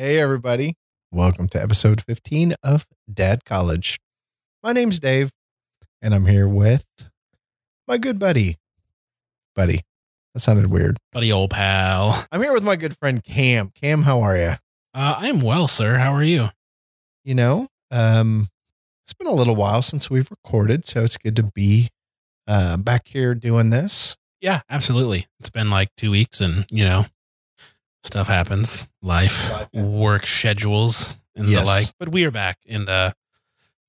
Hey, everybody. Welcome to episode 15 of Dad College. My name's Dave, and I'm here with my good buddy. Buddy. That sounded weird. buddy old pal. I'm here with my good friend Cam. Cam, how are you? Uh, I am well, sir. How are you? You know, um, it's been a little while since we've recorded, so it's good to be uh, back here doing this. Yeah, absolutely. It's been like two weeks, and you know, stuff happens, life, work schedules, and Yes. the like. But we are back, and uh,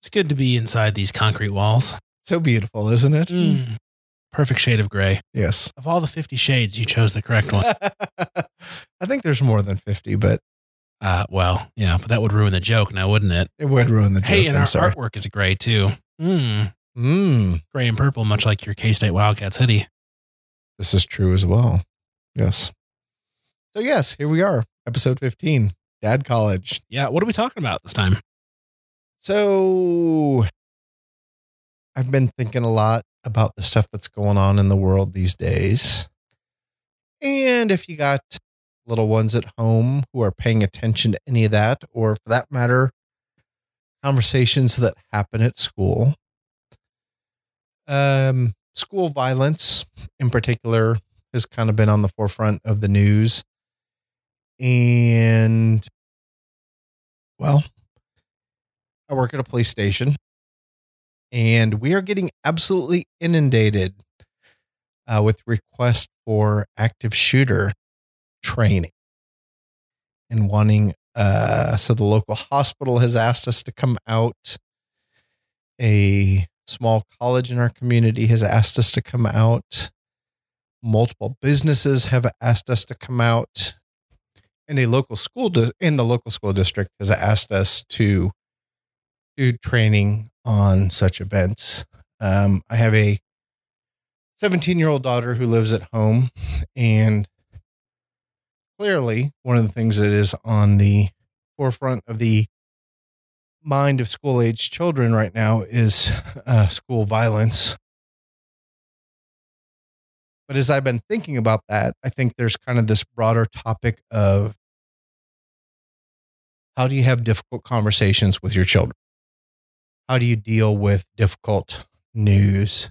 it's good to be inside these concrete walls. So beautiful, isn't it? Mm, perfect shade of gray. Yes. Of all the fifty shades, you chose the correct one. I think there's more than 50, but Uh, well, yeah, but that would ruin the joke now, wouldn't it? it would ruin the joke. Hey, and I'm our sorry. artwork is gray too. Mm, Mm, gray and purple, much like your K State Wildcats hoodie. this is true as well. Yes. So, yes, here we are, episode 15, Dad College. Yeah, what are we talking about this time? So, I've been thinking a lot about the stuff that's going on in the world these days. And if you got little ones at home who are paying attention to any of that, or for that matter, conversations that happen at school, um, school violence in particular has kind of been on the forefront of the news. And, well, I work at a police station and we are getting absolutely inundated uh, with requests for active shooter training and wanting. Uh, so the local hospital has asked us to come out. A small college in our community has asked us to come out. Multiple businesses have asked us to come out. And a local school di- in the local school district has asked us to do training on such events. Um, I have a 17 year old daughter who lives at home, and clearly, one of the things that is on the forefront of the mind of school age children right now is uh, school violence. But as I've been thinking about that, I think there's kind of this broader topic of how do you have difficult conversations with your children? How do you deal with difficult news,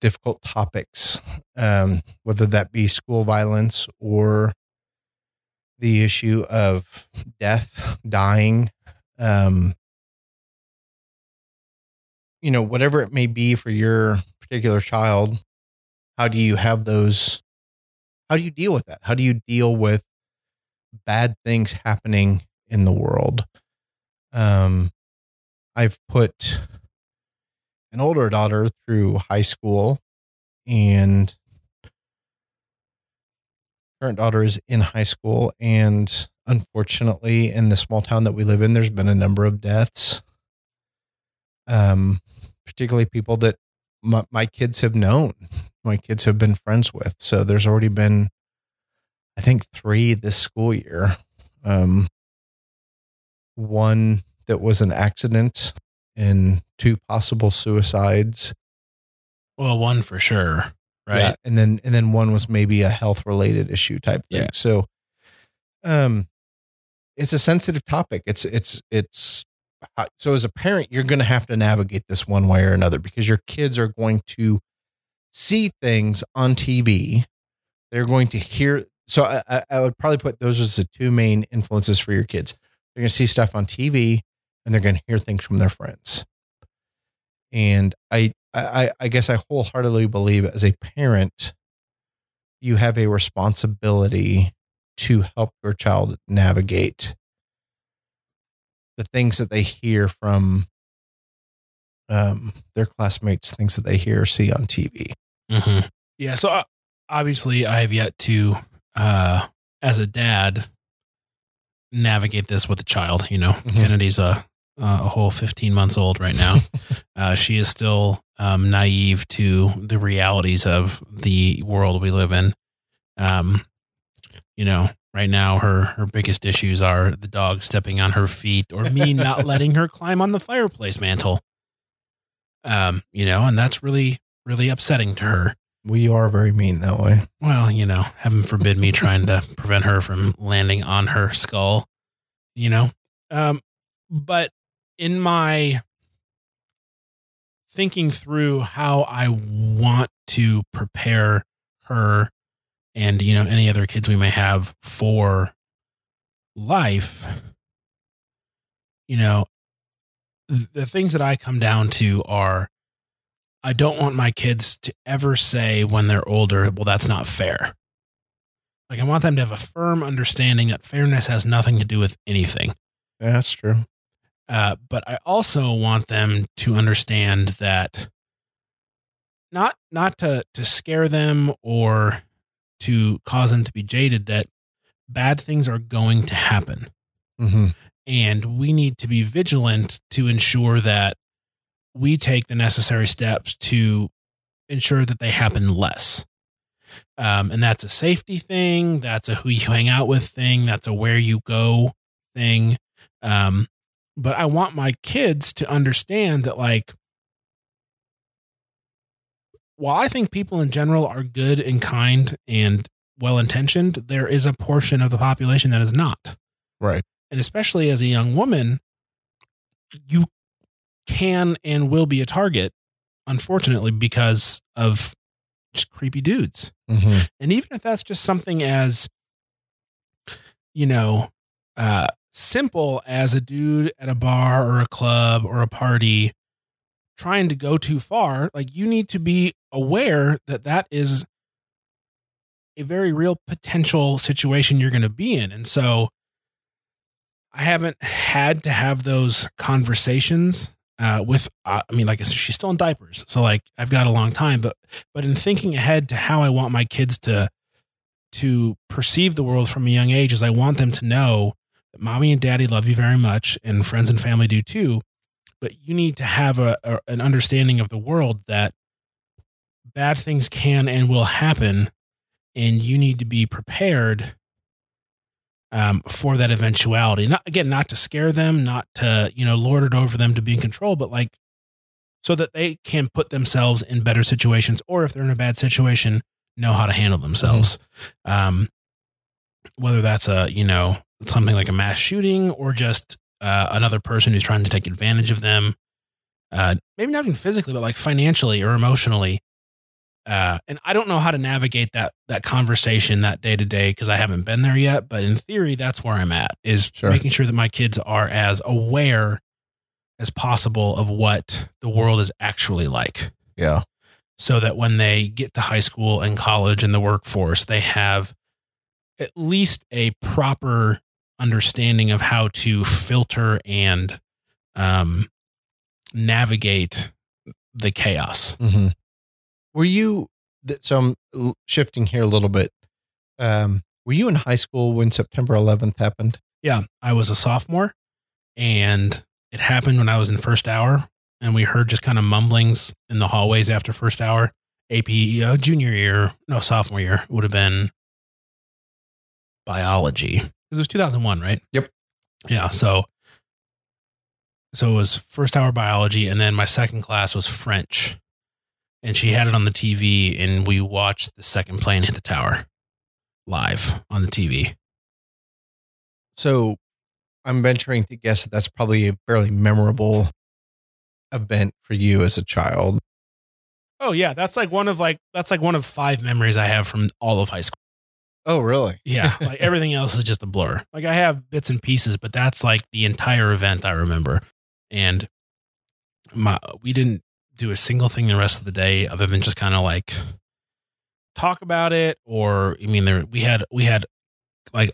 difficult topics, um, whether that be school violence or the issue of death, dying, um, you know, whatever it may be for your particular child, how do you have those? How do you deal with that? How do you deal with bad things happening in the world? Um, I've put an older daughter through high school and current daughter is in high school. And unfortunately in the small town that we live in there's been a number of deaths. Um particularly people that my, my kids have known my kids have been friends with. So there's already been i think three this school year. Um one that was an accident and two possible suicides Well, one for sure, right? yeah, and then and then one was maybe a health related issue type thing. Yeah. So um it's a sensitive topic. It's it's it's uh, so as a parent you're going to have to navigate this one way or another because your kids are going to see things on TV. They're going to hear so I, I- I would probably put those as the two main influences for your kids. They're going to see stuff on TV and they're going to hear things from their friends. And I, I, I guess I wholeheartedly believe as a parent, you have a responsibility to help your child navigate the things that they hear from um, their classmates, things that they hear or see on TV. hmm Yeah. So uh, obviously, I have yet to, uh, as a dad, navigate this with a child. You know, Mhm. Kennedy's a a whole 15 months old right now. uh, she is still um, naive to the realities of the world we live in. Um, you know, right now her her biggest issues are the dog stepping on her feet or me not letting her climb on the fireplace mantle. Um, you know, and that's really really upsetting to her. We are very mean that way. Well, you know, heaven forbid me trying to prevent her from landing on her skull. you know. Um, but in my thinking through how I want to prepare her and you know any other kids we may have for life you know the things that I come down to are I don't want my kids to ever say when they're older well that's not fair. Like I want them to have a firm understanding that fairness has nothing to do with anything. Yeah, that's true. uh, but I also want them to understand that not not to to scare them or to cause them to be jaded that bad things are going to happen. Hmm and we need to be vigilant to ensure that we take the necessary steps to ensure that they happen less. Um, and that's a safety thing that's a who you hang out with thing that's a where you go thing. Um, but i want my kids to understand that like while i think people in general are good and kind and well intentioned there is a portion of the population that is not. Right. and especially as a young woman, you can and will be a target, unfortunately, because of just creepy dudes. hmm And even if that's just something as, you know, uh, simple as a dude at a bar or a club or a party trying to go too far, like you need to be aware that that is a very real potential situation you're going to be in. And so I haven't had to have those conversations uh, with, uh, I mean, like I said, she's still in diapers. So like I've got a long time, but, but in thinking ahead to how I want my kids to, to perceive the world from a young age is I want them to know that mommy and daddy love you very much and friends and family do too. But you need to have a, a an understanding of the world that bad things can and will happen, and you need to be prepared um, for that eventuality. Not again, not to scare them, not to you know lord it over them to be in control, but like so that they can put themselves in better situations, or if they're in a bad situation, know how to handle themselves. Um, whether that's a you know something like a mass shooting or just uh, another person who's trying to take advantage of them, uh, maybe not even physically, but like financially or emotionally. Uh, and I don't know how to navigate that that conversation that day to day because I haven't been there yet. But in theory, that's where I'm at is Sure. making sure that my kids are as aware as possible of what the world is actually like Yeah. so that when they get to high school and college and the workforce, they have at least a proper understanding of how to filter and um, navigate the chaos. hmm Were you, so I'm shifting here a little bit. Um, were you in high school when September 11th happened? Yeah, I was a sophomore and it happened when I was in first hour and we heard just kind of mumblings in the hallways after first hour. AP uh, junior year, no sophomore year would have been biology. This was 2001, right? Yep. Yeah, so so it was first hour biology and then my second class was French. And she had it on the TV and we watched the second plane hit the tower live on the TV. So I'm venturing to guess that that's probably a fairly memorable event for you as a child. Oh yeah, that's like one of like that's like one of five memories I have from all of high school. Oh, really? Yeah, like everything else is just a blur. Like I have bits and pieces, but that's like the entire event I remember. And my we didn't do a single thing the rest of the day other than just kind of like talk about it or I mean there we had we had like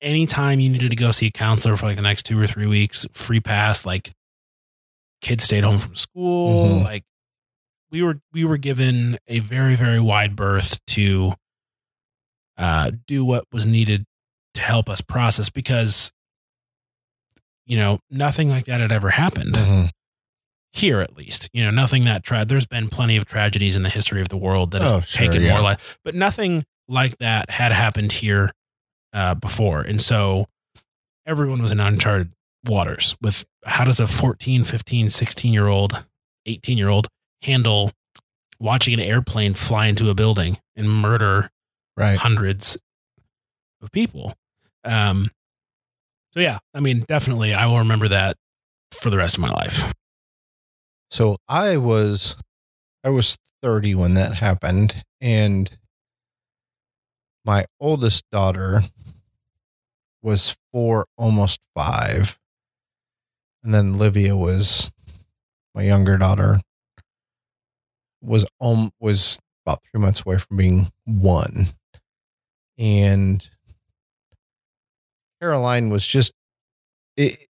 anytime you needed to go see a counselor for like the next two or three weeks, free pass, like kids stayed home from school, Mhm. like we were we were given a very very wide berth to uh, do what was needed to help us process because you know nothing like that had ever happened Mhm. Here at least you know nothing that tra- there's been plenty of tragedies in the history of the world that have Oh, sure, taken yeah. more life but nothing like that had happened here uh, before and so everyone was in uncharted waters with how does a 14 15 16 year old 18 year old handle watching an airplane fly into a building and murder Right. hundreds of people. Um, So yeah, I mean, definitely, I will remember that for the rest of my life. So I was I was 30 when that happened and my oldest daughter was 4 almost 5. And then Livia was my younger daughter was um was about 3 months away from being 1. And Caroline was just it,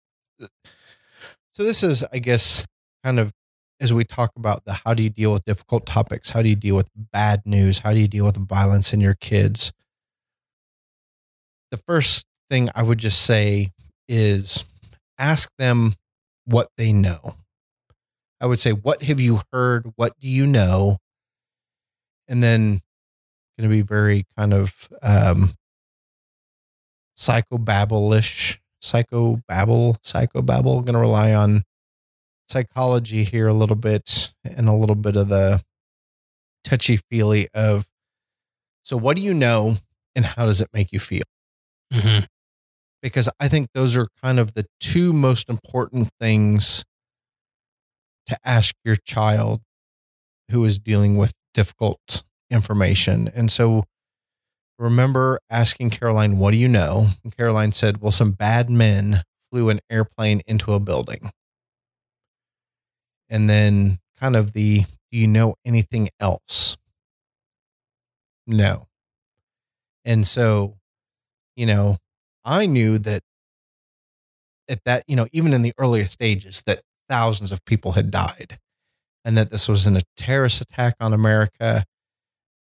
so this is I guess kind of as we talk about the how do you deal with difficult topics, how do you deal with bad news, how do you deal with violence in your kids? The first thing I would just say is ask them what they know. I would say, what have you heard? What do you know? And then going to be very kind of um, psychobabble-ish, psychobabble, psychobabble. Going to rely on psychology here a little bit and a little bit of the touchy feely of so what do you know and how does it make you feel? Mm-hmm. because i think those are kind of the two most important things to ask your child who is dealing with difficult information. And so remember asking caroline what do you know? And caroline said well some bad men flew an airplane into a building and then kind of the do you know anything else? No. And so you know i knew that at that you know even in the earliest stages that thousands of people had died and that this was an, a terrorist attack on america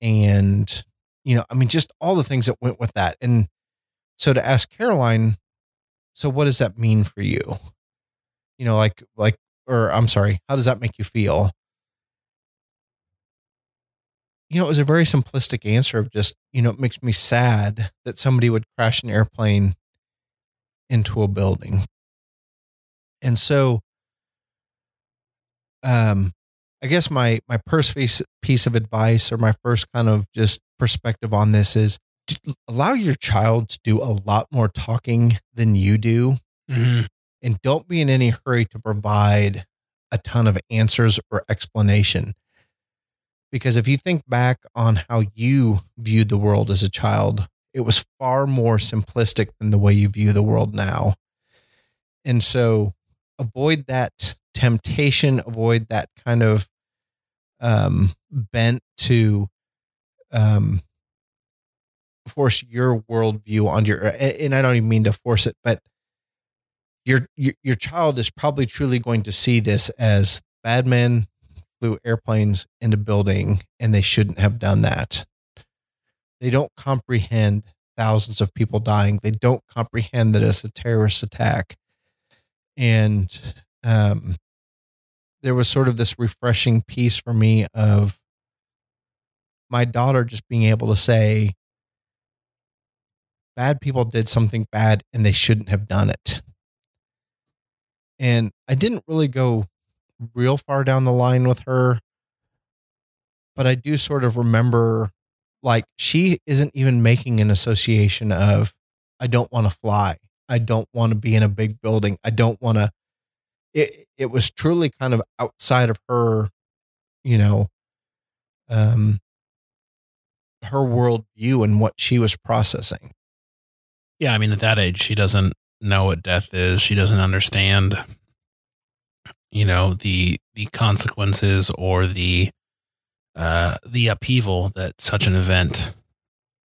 and you know i mean just all the things that went with that. And so to ask caroline so what does that mean for you? You know like like or I'm sorry, how does that make you feel? You know, it was a very simplistic answer of just, you know, it makes me sad that somebody would crash an airplane into a building. And so um I guess my my first piece of advice or my first kind of just perspective on this is allow your child to do a lot more talking than you do Mm-hmm. And don't be in any hurry to provide a ton of answers or explanation. Because if you think back on how you viewed the world as a child, it was far more simplistic than the way you view the world now. And so avoid that temptation, avoid that kind of um, bent to um, force your worldview on your, and I don't even mean to force it, but your your child is probably truly going to see this as bad men flew airplanes into building and they shouldn't have done that. They don't comprehend thousands of people dying. They don't comprehend that it's a terrorist attack. And um, there was sort of this refreshing piece for me of my daughter just being able to say, bad people did something bad and they shouldn't have done it. And I didn't really go real far down the line with her, but I do sort of remember like she isn't even making an association of, I don't want to fly. I don't want to be in a big building. I don't want to. It, it was truly kind of outside of her, you know, um, her worldview and what she was processing. Yeah, I mean, at that age, she doesn't know what death is. She doesn't understand, you know, the the consequences or the uh, the upheaval that such an event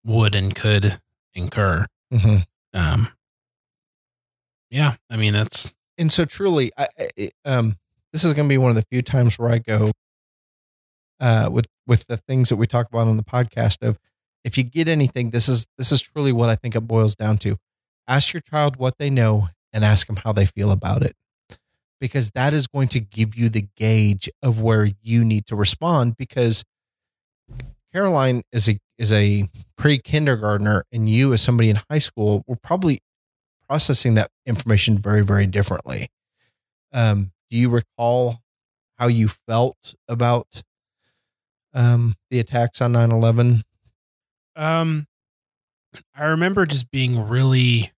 would and could incur. Mm-hmm. Um, yeah, I mean, that's and so truly I, I um this is going to be one of the few times where I go uh with with the things that we talk about on the podcast of if you get anything this is this is truly what I think it boils down to ask your child what they know and ask them how they feel about it. Because that is going to give you the gauge of where you need to respond because Caroline is a is a pre-kindergartner and you as somebody in high school were probably processing that information very very differently. Um, do you recall how you felt about um, the attacks on 9-11 Um, I remember just being really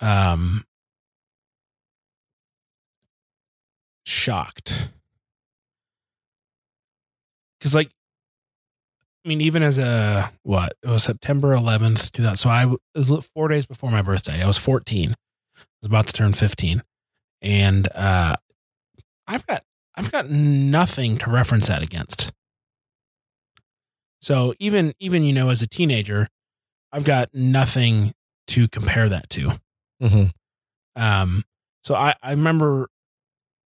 um shocked. Because like i mean even as a what it was september 11th 2000 so i was four days before my birthday. I was 14 i was about to turn 15 and uh i've got i've got nothing to reference that against. So even even you know as a teenager i've got nothing to compare that to Mm-hmm. um, so I, I remember,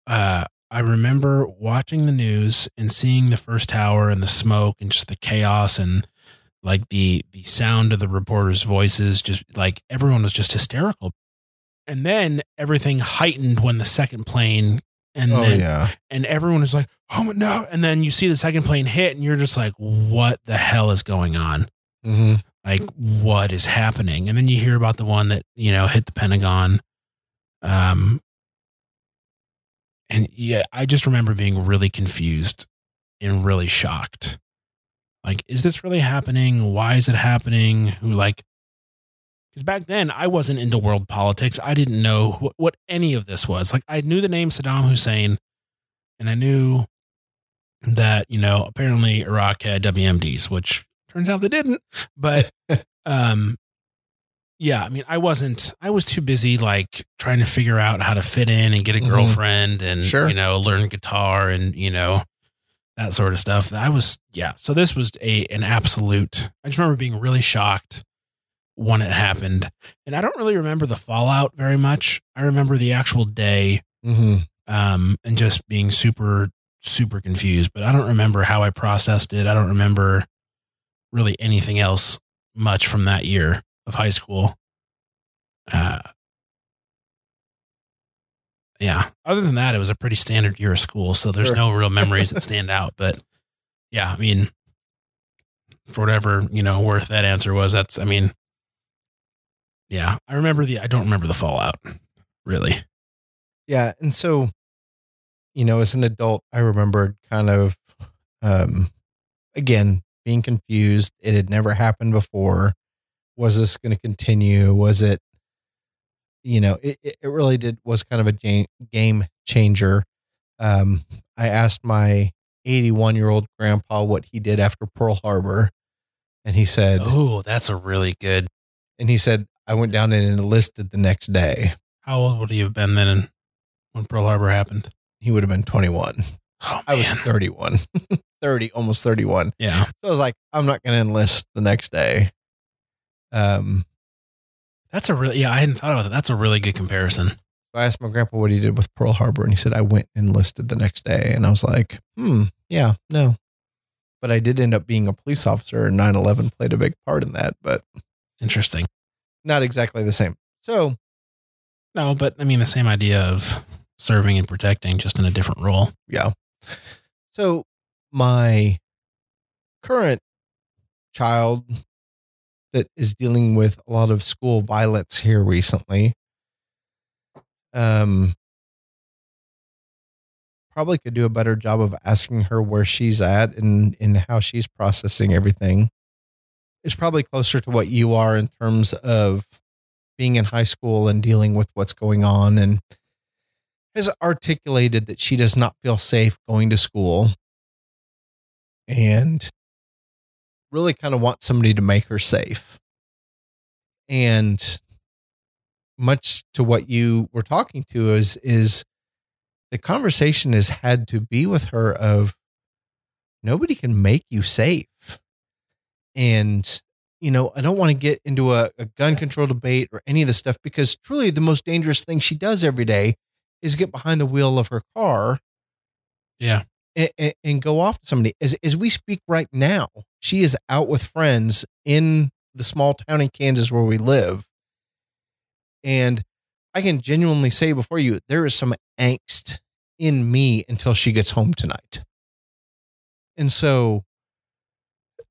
uh, I remember watching the news and seeing the first tower and the smoke and just the chaos and like the the sound of the reporters' voices. Just like everyone was just hysterical, and then everything heightened when the second plane and Oh then yeah. and everyone was like, "Oh no!" And then you see the second plane hit, and you're just like, "What the hell is going on?" Mm-hmm. Like what is happening? And then you hear about the one that you know hit the pentagon. Um and yeah i just remember being really confused and really shocked. Like is this really happening? Why is it happening? Who like because back then i wasn't into world politics. I didn't know what, what any of this was. Like i knew the name saddam hussein and i knew that you know apparently iraq had wmds which turns out they didn't but um yeah i mean i wasn't i was too busy like trying to figure out how to fit in and get a Mhm. girlfriend and Sure. you know learn guitar and you know that sort of stuff i was yeah so this was a an absolute i just remember being really shocked when it happened and i don't really remember the fallout very much i remember the actual day Mm-hmm. um, and just being super super confused but i don't remember how i processed it i don't remember really anything else much from that year of high school uh, yeah other than that it was a pretty standard year of school so there's Sure. no real memories that stand out but yeah i mean for whatever you know worth that answer was that's i mean yeah i remember the i don't remember the fallout really Yeah. And so, you know, as an adult, I remembered kind of, um, again, being confused. It had never happened before. Was this going to continue? Was it, you know, it, it really did, was kind of a game, game changer. Um, I asked my 81 year old grandpa what he did after Pearl Harbor. And he said, oh that's a really good and he said, I went down and enlisted the next day. How old would he have been then when Pearl Harbor happened? He would have been 21. Oh, I was 31, 30, almost 31. yeah. So I was like, I'm not going to enlist the next day. Um, That's a really, yeah, I hadn't thought about that. That's a really good comparison. I asked my grandpa what he did with Pearl Harbor, and he said I went and enlisted the next day. And I was like, hmm, yeah, no. But I did end up being a police officer, and 9 11 played a big part in that, but Interesting. not exactly the same. So, No, but I mean, the same idea of serving and protecting, just in a different role. yeah. So, my current child that is dealing with a lot of school violence here recently um probably could do a better job of asking her where she's at and and how she's processing everything. Is probably closer to what you are in terms of being in high school and dealing with what's going on and has articulated that she does not feel safe going to school and really kind of wants somebody to make her safe. And much to what you were talking to is is the conversation has had to be with her of nobody can make you safe. And you know, I don't want to get into a, a gun control debate or any of this stuff because truly the most dangerous thing she does every day is get behind the wheel of her car Yeah. And, and, go off to somebody. As, as we speak right now, she is out with friends in the small town in Kansas where we live. And I can genuinely say before you, there is some angst in me until she gets home tonight. And so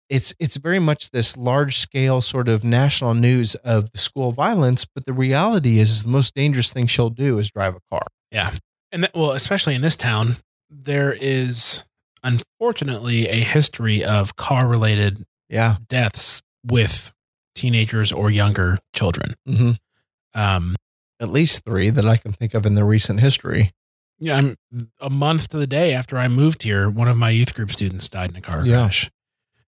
it's it's very much this large scale sort of national news of the school violence, but the reality is the most dangerous thing she'll do is drive a car. Yeah. And that, well, especially in this town, there is unfortunately a history of car related Yeah. deaths with teenagers or younger children. Mm-hmm. Um, at least three that I can think of in the recent history. Yeah, I'm a month to the day after I moved here. One of my youth group students died in a car Yeah. crash,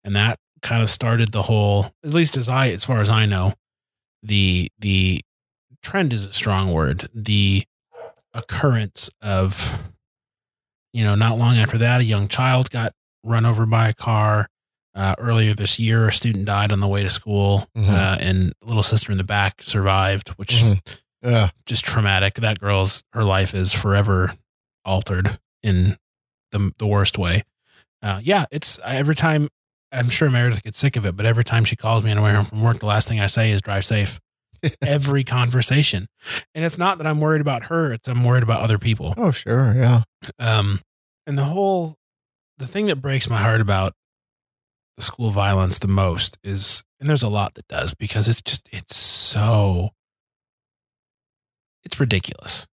and that kind of started the whole. At least as I, as far as I know, the the trend is a strong word. The occurrence of, you know, not long after that, a young child got run over by a car. Uh, earlier this year, a student died on the way to school, Mhm. uh, and little sister in the back survived, which Mhm. Yeah. just traumatic. That girl's her life is forever altered in the the worst way. Uh, yeah, it's every time. I'm sure Meredith gets sick of it, but every time she calls me on the way home from work, the last thing I say is "drive safe." Every conversation, and it's not that I'm worried about her; it's I'm worried about other people. Oh, sure. Yeah. Um, and the whole the thing that breaks my heart about the school violence the most is, and there's a lot that does because it's just it's so it's ridiculous,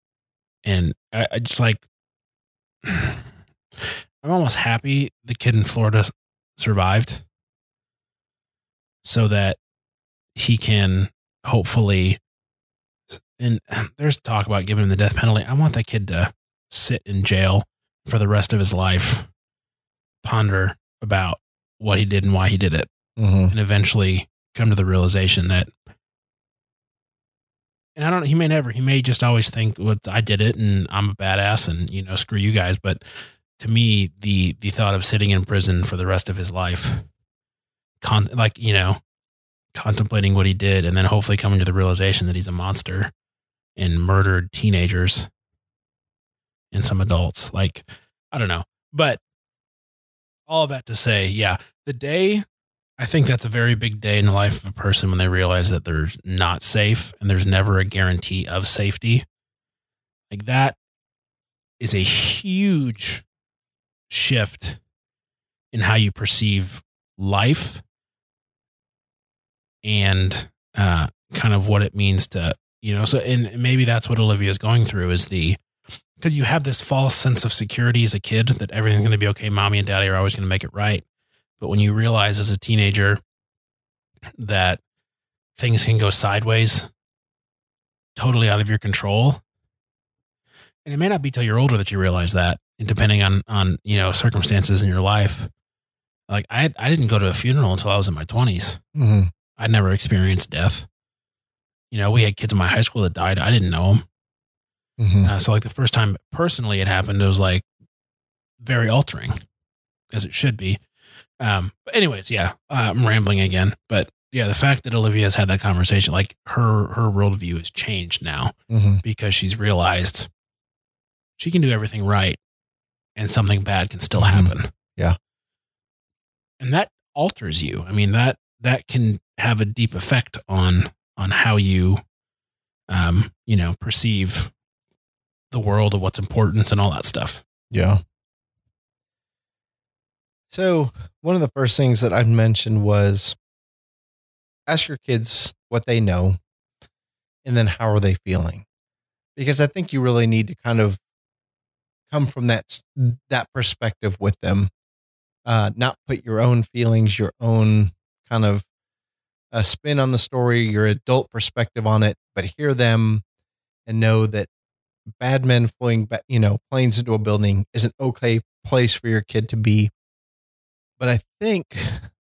and I, I just like I'm almost happy the kid in Florida survived, so that he can hopefully. And there's talk about giving him the death penalty. I want that kid to sit in jail for the rest of his life, ponder about what he did and why he did it, Mm-hmm. and eventually come to the realization that. And I don't. He may never. He may just always think, "Well, I did it, and I'm a badass, and you know, screw you guys." But to me, the the thought of sitting in prison for the rest of his life, con- like you know, contemplating what he did, and then hopefully coming to the realization that he's a monster and murdered teenagers and some adults. Like, I don't know. But all that to say, yeah, the day, I think that's a very big day in the life of a person when they realize that they're not safe and there's never a guarantee of safety. Like, that is a huge shift in how you perceive life and uh, kind of what it means to, you know, so, and maybe that's what Olivia's going through is the, because you have this false sense of security as a kid that everything's going to be okay. Mommy and daddy are always going to make it right. But when you realize as a teenager that things can go sideways, totally out of your control, and it may not be till you're older that you realize that, and depending on on you know circumstances in your life. Like I I didn't go to a funeral until I was in my twenties. Mm-hmm. I'd never experienced death. You know, we had kids in my high school that died. I didn't know them. Mm-hmm. Uh, so like the first time personally it happened, it was like very altering, as it should be. Um, but anyways, yeah, uh, I'm rambling again. But yeah, the fact that Olivia has had that conversation, like her her worldview has changed now Mm-hmm. because she's realized she can do everything right, and something bad can still Mhm. happen. Yeah. and that alters you. I mean that that can have a deep effect on on how you, um, you know, perceive the world of what's important and all that stuff. Yeah. So, one of the first things that I mentioned was ask your kids what they know and then how are they feeling? Because I think you really need to kind of come from that that perspective with them. Uh not put your own feelings, your own kind of uh, spin on the story, your adult perspective on it, but hear them and know that bad men flying, ba- you know, planes into a building is an okay place for your kid to be. But I think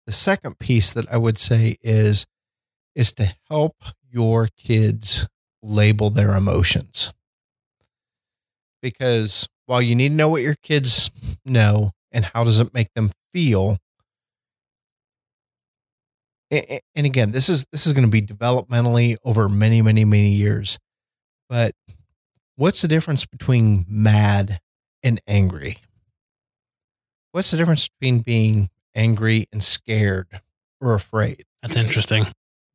the second piece that I would say is is to help your kids label their emotions. Because while you need to know what your kids know and how does it make them feel, a- a- and again, this is this is going to be developmentally over many, many, many years. But what's the difference between mad and angry? What's the difference between being angry and scared or afraid? That's interesting.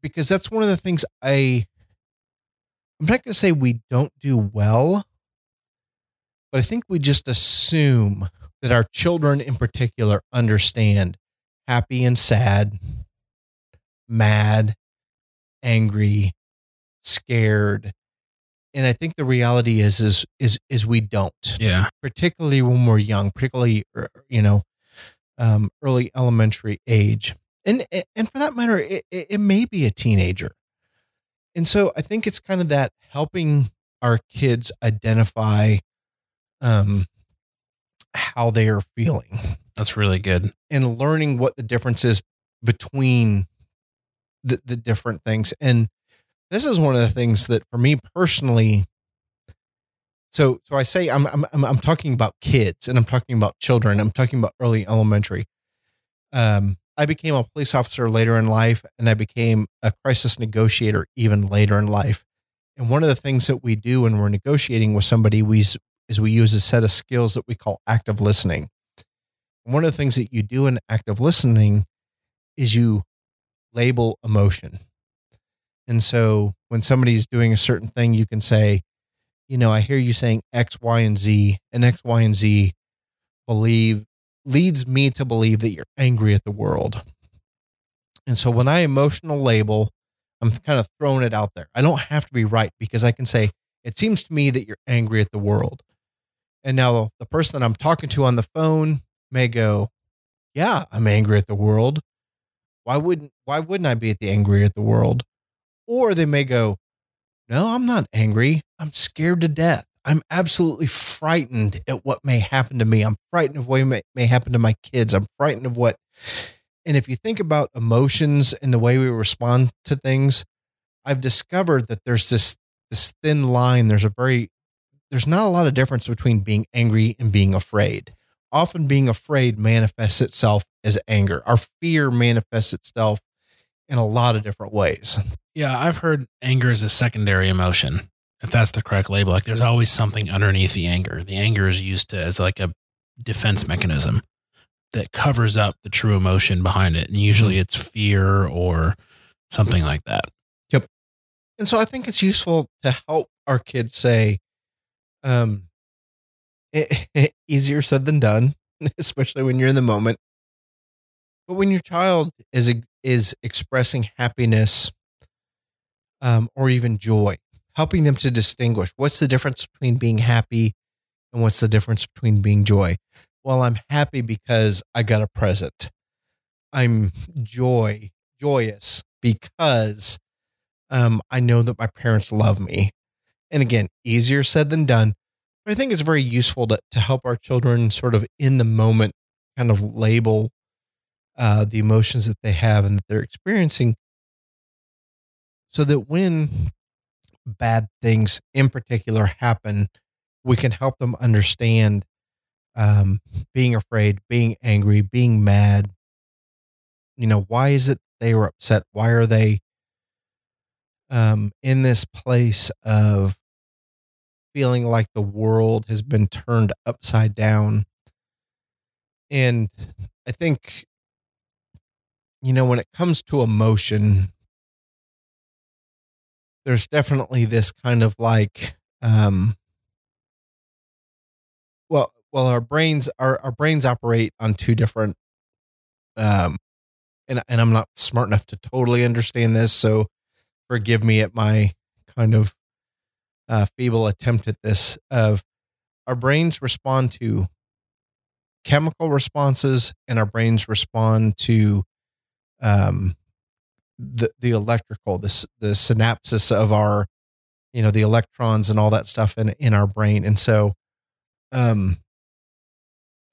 Because that's one of the things I I'm not going to say we don't do well, but I think we just assume that our children in particular understand happy and sad, mad, angry, scared. And I think the reality is is is is we don't Yeah. particularly when we're young, particularly er, you know, um, early elementary age, and and for that matter, it it may be a teenager. And so I think it's kind of that helping our kids identify um, how they are feeling That's really good. and learning what the difference is between the, the different things. And this is one of the things that for me personally, so so I say I'm I'm I'm, talking about kids and I'm talking about children. I'm talking about early elementary. Um, I became a police officer later in life, and I became a crisis negotiator even later in life. And one of the things that we do when we're negotiating with somebody, we is we use a set of skills that we call active listening. One of the things that you do in active listening is you label emotion. And so when somebody's doing a certain thing, you can say, you know, I hear you saying X, Y, and Z, and X, Y, and Z believe leads me to believe that you're angry at the world. And so when I emotional label, I'm kind of throwing it out there. I don't have to be right because I can say, it seems to me that you're angry at the world. And now the person that I'm talking to on the phone may go, Yeah, I'm angry at the world. Why wouldn't why wouldn't I be at the angry at the world? Or they may go, No, I'm not angry. I'm scared to death. I'm absolutely frightened at what may happen to me. I'm frightened of what may, may happen to my kids. I'm frightened of what and if you think about emotions and the way we respond to things, I've discovered that there's this this thin line. There's a very there's not a lot of difference between being angry and being afraid. Often being afraid manifests itself as anger. Our fear manifests itself in a lot of different ways. Yeah, I've heard anger is a secondary emotion. If that's the correct label, like there's always something underneath the anger. The anger is used to as like a defense mechanism that covers up the true emotion behind it. And usually it's fear or something like that. Yep. And so I think it's useful to help our kids say, um, easier said than done, especially when you're in the moment. But when your child is is expressing happiness, um, or even joy, helping them to distinguish what's the difference between being happy and what's the difference between being joy. Well, I'm happy because I got a present. I'm joy joyous because um, I know that my parents love me. And again, easier said than done. I think it's very useful to, to help our children sort of in the moment kind of label uh, the emotions that they have and that they're experiencing so that when bad things in particular happen, we can help them understand um, being afraid, being angry, being mad. You know, why is it they were upset? Why are they um, in this place of feeling like the world has been turned upside down? And I think, you know, when it comes to emotion, there's definitely this kind of like, um, well, well, our brains, our, our brains operate on two different, um, and, and I'm not smart enough to totally understand this. So forgive me at my kind of uh, feeble attempt at this of our brains respond to chemical responses and our brains respond to um, the the electrical the the synapses of our you know the electrons and all that stuff in in our brain. And so um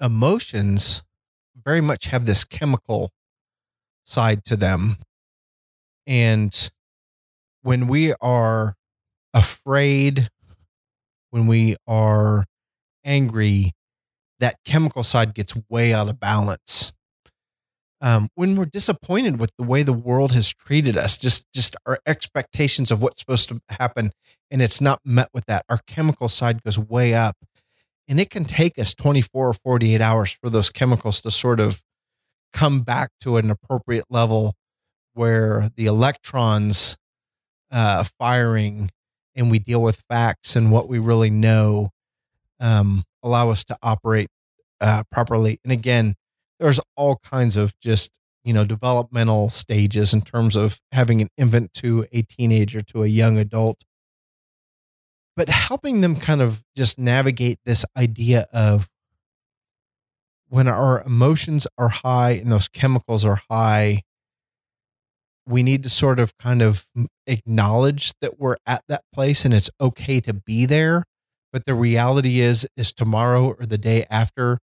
emotions very much have this chemical side to them. And when we are afraid when we are angry that chemical side gets way out of balance. Um, when we're disappointed with the way the world has treated us, just just our expectations of what's supposed to happen, and it's not met with that, our chemical side goes way up, and it can take us 24 or 48 hours for those chemicals to sort of come back to an appropriate level where the electrons uh, firing and we deal with facts and what we really know um, allow us to operate uh, properly. And again, there's all kinds of just you know developmental stages in terms of having an infant to a teenager to a young adult but helping them kind of just navigate this idea of when our emotions are high and those chemicals are high we need to sort of kind of acknowledge that we're at that place and it's okay to be there. But the reality is, is tomorrow or the day after,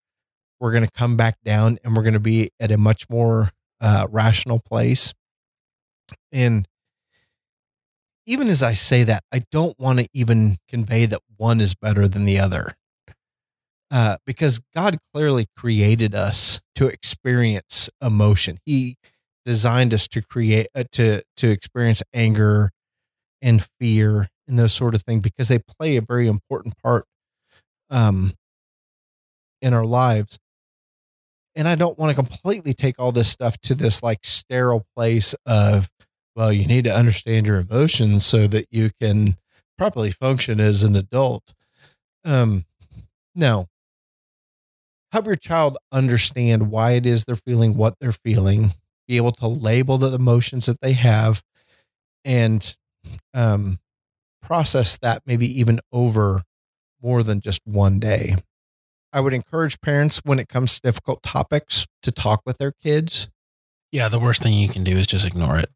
we're going to come back down and we're going to be at a much more uh, rational place. And even as I say that, I don't want to even convey that one is better than the other. Uh, because God clearly created us to experience emotion. He designed us to create uh, to to experience anger and fear and those sort of things because they play a very important part um in our lives. And i don't want to completely take all this stuff to this like sterile place of well you need to understand your emotions so that you can properly function as an adult. Um no help your child understand why it is they're feeling what they're feeling be able to label the emotions that they have and um, process that maybe even over more than just one day. I would encourage parents when it comes to difficult topics to talk with their kids. Yeah, the worst thing you can do is just ignore it.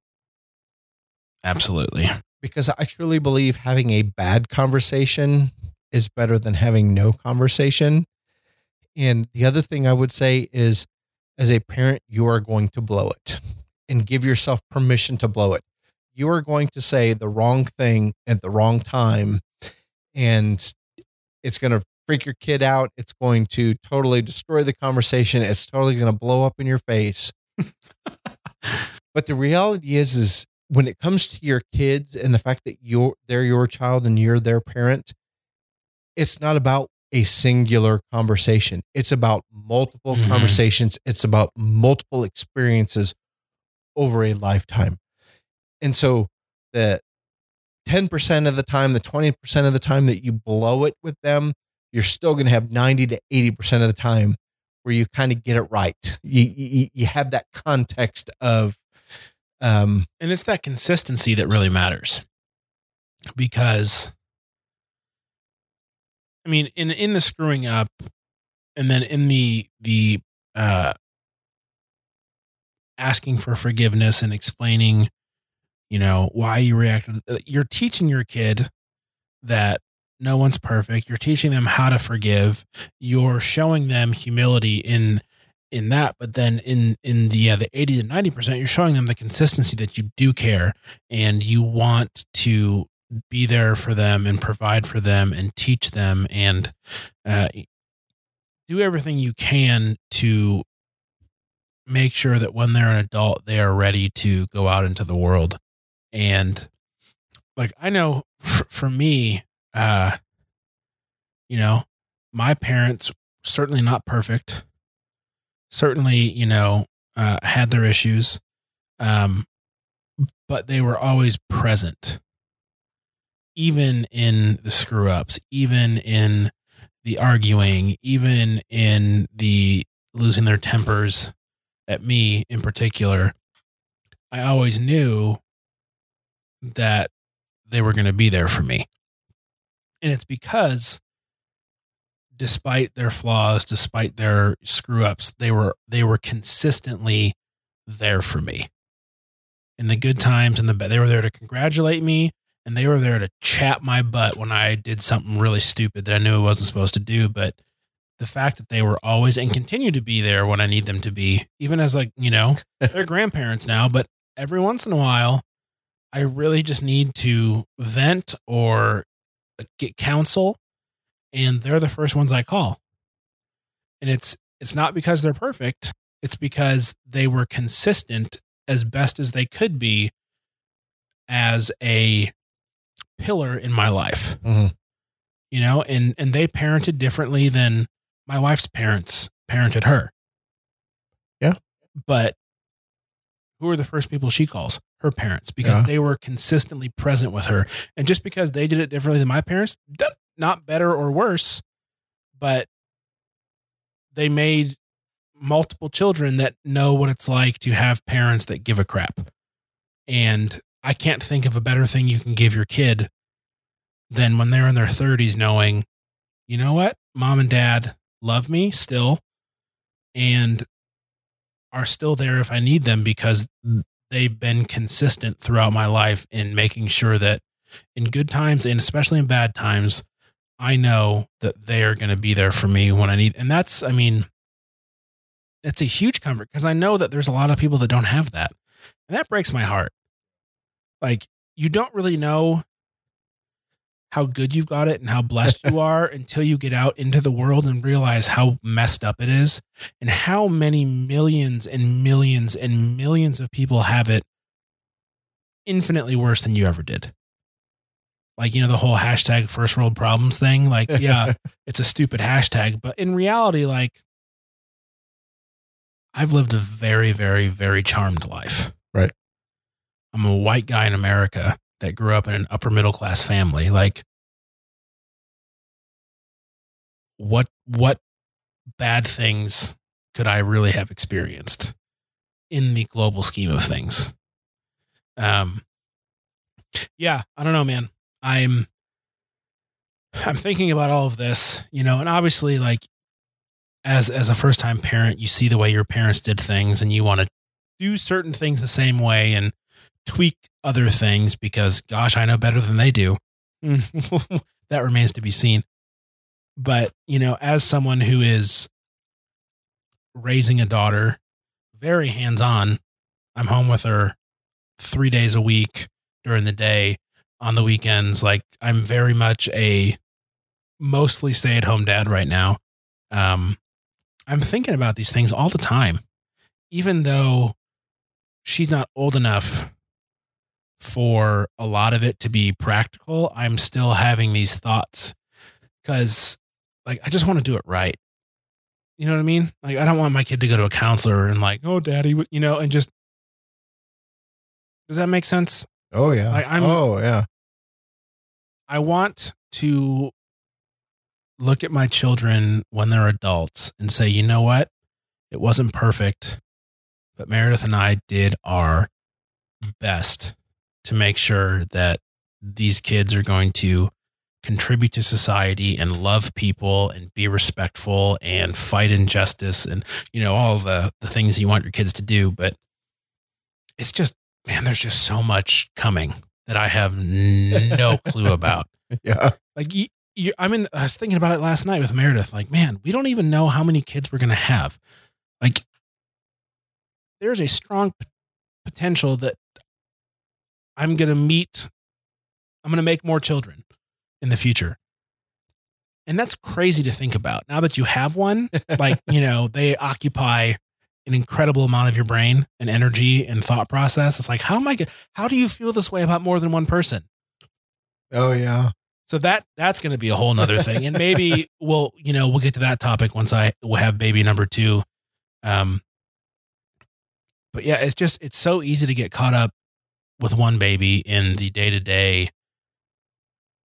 Absolutely. Because I truly believe having a bad conversation is better than having no conversation. And the other thing I would say is as a parent, you are going to blow it and give yourself permission to blow it. You are going to say the wrong thing at the wrong time, and it's going to freak your kid out. It's going to totally destroy the conversation. It's totally going to blow up in your face. but the reality is, is when it comes to your kids and the fact that you're they're your child and you're their parent, it's not about a singular conversation. It's about multiple mm-hmm. conversations. It's about multiple experiences over a lifetime. And so the 10% of the time, the 20% of the time that you blow it with them, you're still going to have 90 to 80% of the time where you kind of get it right. You, you, you have that context of, um, and it's that consistency that really matters because I mean, in in the screwing up, and then in the the uh, asking for forgiveness and explaining, you know, why you reacted. Uh, you're teaching your kid that no one's perfect. You're teaching them how to forgive. You're showing them humility in in that, but then in in the yeah, the 80 to 90 percent, you're showing them the consistency that you do care and you want to be there for them and provide for them and teach them and uh, do everything you can to make sure that when they're an adult, they are ready to go out into the world. And like, I know for, for me, uh, you know, my parents certainly not perfect, certainly, you know, uh, had their issues. Um, but they were always present even in the screw ups, even in the arguing, even in the losing their tempers at me in particular, I always knew that they were going to be there for me. And it's because despite their flaws, despite their screw ups, they were they were consistently there for me. In the good times and the bad, they were there to congratulate me and they were there to chat my butt when I did something really stupid that I knew I wasn't supposed to do. But the fact that they were always and continue to be there when I need them to be, even as like, you know, they're grandparents now, but every once in a while, I really just need to vent or uh, get counsel. And they're the first ones I call. And it's it's not because they're perfect. It's because they were consistent as best as they could be as a pillar in my life. Mm-hmm. You know, and and they parented differently than my wife's parents parented her. Yeah. But who are the first people she calls? Her parents, because yeah. they were consistently present with her. And just because they did it differently than my parents, not better or worse, but they made multiple children that know what it's like to have parents that give a crap. And I can't think of a better thing you can give your kid than when they're in their 30s knowing, you know what? Mom and dad love me still and are still there if I need them because they've been consistent throughout my life in making sure that in good times and especially in bad times, I know that they are going to be there for me when I need. And that's, I mean, it's a huge comfort because I know that there's a lot of people that don't have that. And that breaks my heart. Like, you don't really know how good you've got it and how blessed you are until you get out into the world and realize how messed up it is and how many millions and millions and millions of people have it infinitely worse than you ever did. Like, you know, the whole hashtag first world problems thing. Like, yeah, it's a stupid hashtag, but in reality, like, I've lived a very, very, very charmed life. I'm a white guy in America that grew up in an upper middle class family. Like, what what bad things could I really have experienced in the global scheme of things? Um, yeah, I don't know, man. I'm I'm thinking about all of this, you know, and obviously, like as as a first time parent, you see the way your parents did things, and you want to do certain things the same way and tweak other things because, gosh, I know better than they do. that remains to be seen. But you know, as someone who is raising a daughter, very hands on, I'm home with her three days a week during the day. On the weekends, like I'm very much a mostly stay at home dad right now. Um, I'm thinking about these things all the time, even though she's not old enough for a lot of it to be practical. I'm still having these thoughts because, like, I just want to do it right. You know what I mean? Like, I don't want my kid to go to a counselor and, like, oh, daddy, you know, and just, does that make sense? Oh yeah. Like, I'm- oh yeah. I want to look at my children when they're adults and say, you know what? It wasn't perfect, but Meredith and I did our best to make sure that these kids are going to contribute to society and love people and be respectful and fight injustice and you know all the the things you want your kids to do but it's just man there's just so much coming that I have no clue about Yeah. like you, you, I'm in. I was thinking about it last night with Meredith. Like, man, we don't even know how many kids we're gonna have. Like, there's a strong p- potential that I'm gonna meet. I'm gonna make more children in the future, and that's crazy to think about. Now that you have one, like you know, they occupy an incredible amount of your brain and energy and thought process. It's like, how am I? Gonna, how do you feel this way about more than one person? Oh yeah. So that that's going to be a whole nother thing, and maybe we'll you know we'll get to that topic once I will have baby number two. Um, but yeah, it's just it's so easy to get caught up with one baby in the day to day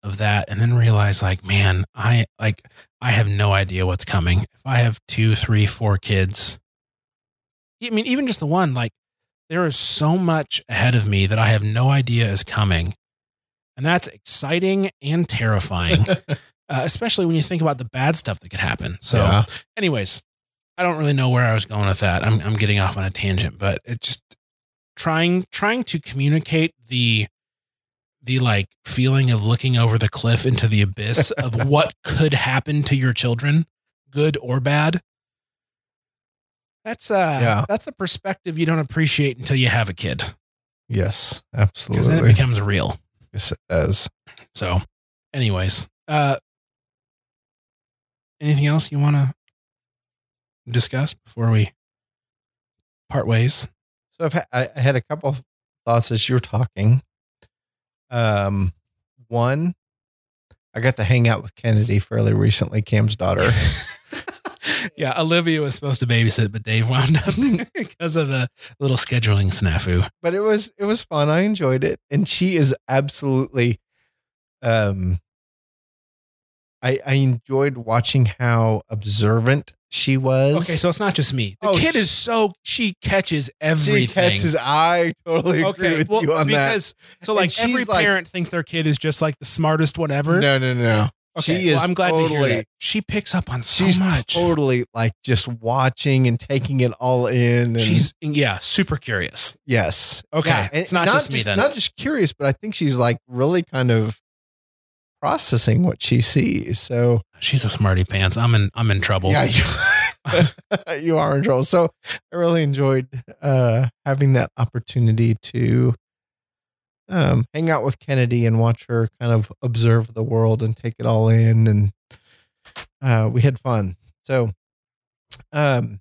of that, and then realize like, man, I like I have no idea what's coming. If I have two, three, four kids, I mean, even just the one, like there is so much ahead of me that I have no idea is coming. And that's exciting and terrifying, uh, especially when you think about the bad stuff that could happen. So, Yeah. anyways, I don't really know where I was going with that. I'm, I'm getting off on a tangent, but it just trying trying to communicate the the like feeling of looking over the cliff into the abyss of what could happen to your children, good or bad. That's uh Yeah. that's a perspective you don't appreciate until you have a kid Yes. Absolutely. Because then it becomes real. yes, it does. So, anyways, uh, anything else you want to discuss before we part ways? So I've ha- I I had a couple of thoughts as you were talking. Um, one, I got to hang out with Kennedy fairly recently, Cam's daughter. yeah, Olivia was supposed to babysit, but Dave wound up because of a little scheduling snafu. but it was it was fun. I enjoyed it, and she is absolutely. Um, I I enjoyed watching how observant she was. Okay, so it's not just me. The Oh, kid is so she catches she everything. catches. I totally agree with you on that. because so like And she's every like- parent thinks their kid is just like the smartest whatever. No, no, no. Okay, she well, is I'm glad to totally, hear that. She picks up on so she's much. totally like just watching and taking it all in. And She's yeah, super curious. yes, Okay, it's not just me then. Not just curious, but I think she's like really kind of processing what she sees. So She's a smarty pants. I'm in I'm in trouble. yeah, you, you are in trouble. So I really enjoyed uh, having that opportunity to um, hang out with Kennedy and watch her kind of observe the world and take it all in, and uh, we had fun. So, um,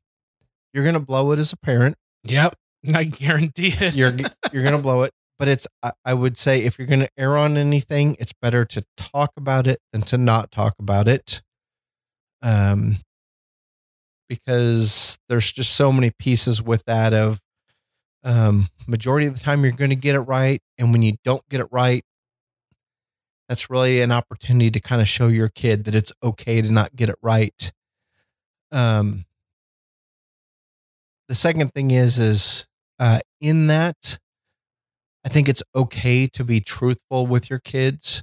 you're gonna blow it as a parent. Yep. I guarantee it. You're you're gonna blow it, but it's I, I would say if you're gonna err on anything, it's better to talk about it than to not talk about it. Um, because there's just so many pieces with that of um majority of the time you're going to get it right and when you don't get it right that's really an opportunity to kind of show your kid that it's okay to not get it right um the second thing is is uh in that i think it's okay to be truthful with your kids.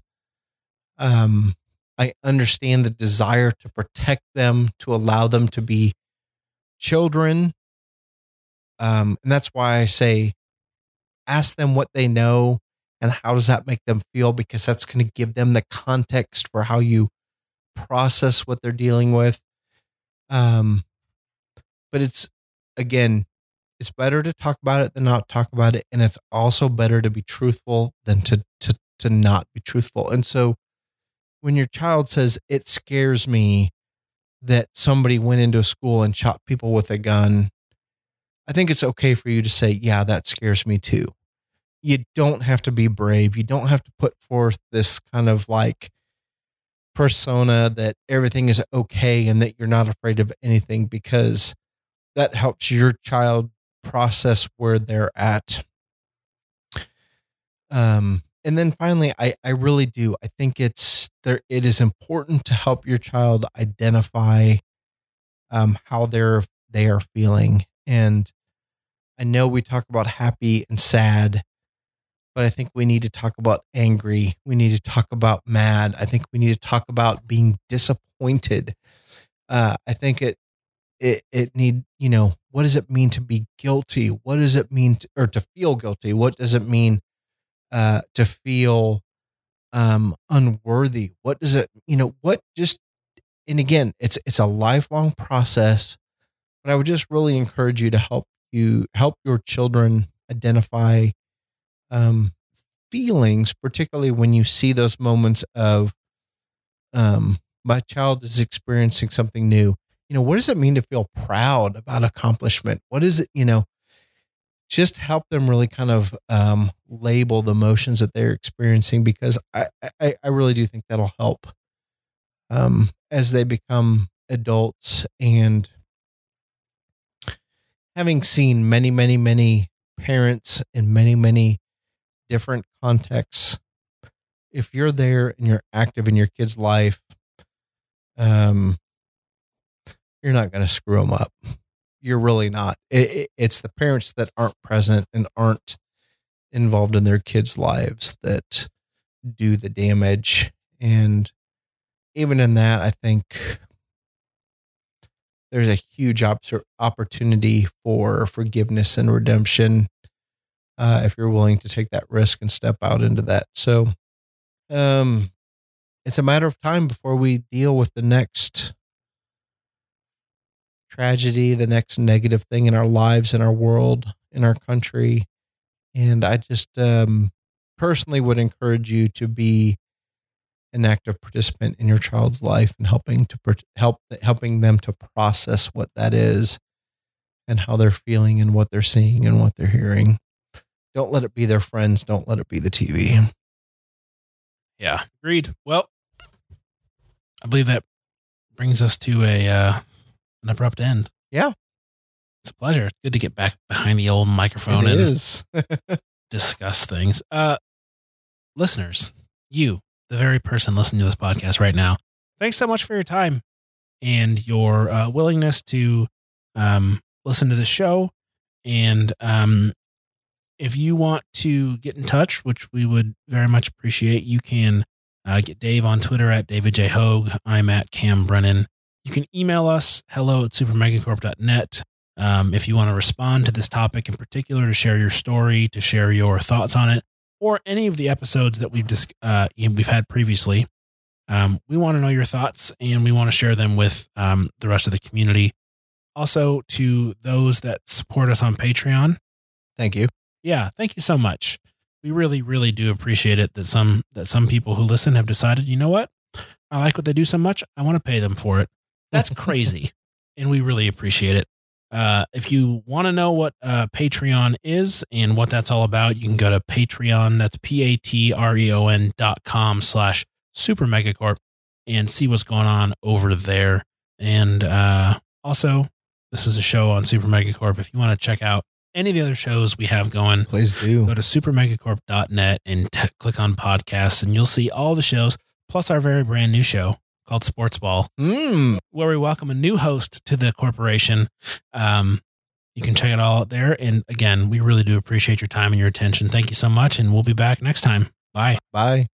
Um i understand the desire to protect them to allow them to be children. Um and that's why i say ask them what they know and how does that make them feel because that's going to give them the context for how you process what they're dealing with. Um but it's again it's better to talk about it than not talk about it and it's also better to be truthful than to to to not be truthful. And so when your child says it scares me that somebody went into a school and shot people with a gun i think it's okay for you to say yeah that scares me too. You don't have to be brave. You don't have to put forth this kind of like persona that everything is okay and that you're not afraid of anything because that helps your child process where they're at. Um, and then finally, I, I really do. I think it's there. It is important to help your child identify um, how they're they are feeling. And I know we talk about happy and sad, but I think we need to talk about angry. We need to talk about mad. I think we need to talk about being disappointed. Uh, I think it it it need you know what does it mean to be guilty? What does it mean to, or to feel guilty? What does it mean uh to feel um unworthy? What does it you know what just and again it's it's a lifelong process but i would just really encourage you to help you help your children identify um feelings particularly when you see those moments of um my child is experiencing something new you know, what does it mean to feel proud about accomplishment? What is it, you know, just help them really kind of um, label the emotions that they're experiencing because I, I, I really do think that'll help um, as they become adults and having seen many, many, many parents in many, many different contexts. If you're there and you're active in your kid's life, um, you're not going to screw them up. You're really not. It, it, it's the parents that aren't present and aren't involved in their kids' lives that do the damage. And even in that, I think there's a huge op- opportunity for forgiveness and redemption uh, if you're willing to take that risk and step out into that. So, um, it's a matter of time before we deal with the next tragedy, the next negative thing in our lives, in our world, in our country. And I just um, personally would encourage you to be an active participant in your child's life and helping to help helping them to process what that is and how they're feeling and what they're seeing and what they're hearing. Don't let it be their friends. Don't let it be the TV. Yeah, agreed. Well, I believe that brings us to a uh, an abrupt end. Yeah. It's a pleasure. Good to get back behind the old microphone It and is. discuss things. Uh listeners, you, the very person listening to this podcast right now, thanks so much for your time and your uh, willingness to um, listen to the show. And um, if you want to get in touch, which we would very much appreciate, you can Uh, get Dave on Twitter at David J. Hogue. I'm at Cam Brennan. You can email us hello at supermegacorp.net. Um, if you want to respond to this topic in particular, to share your story, to share your thoughts on it, or any of the episodes that we've dis- uh, we've had previously, um, we want to know your thoughts and we want to share them with um, the rest of the community. Also, to those that support us on Patreon, Thank you. yeah, thank you so much. We really, really do appreciate it that some that some people who listen have decided, you know what, I like what they do so much, I want to pay them for it. That's crazy, and we really appreciate it. Uh, if you want to know what uh, Patreon is and what that's all about, you can go to Patreon. That's p a t r e o n dot com slash super megacorp and see what's going on over there. And uh, also, this is a show on Super Megacorp. If you want to check out any of the other shows we have going, Please do. go to supermegacorp.net and t- click on podcasts, and you'll see all the shows, plus our very brand new show called Sports Ball, Mm, where we welcome a new host to the corporation. Um, you can check it all out there. And again, we really do appreciate your time and your attention. Thank you so much, and we'll be back next time. Bye. bye.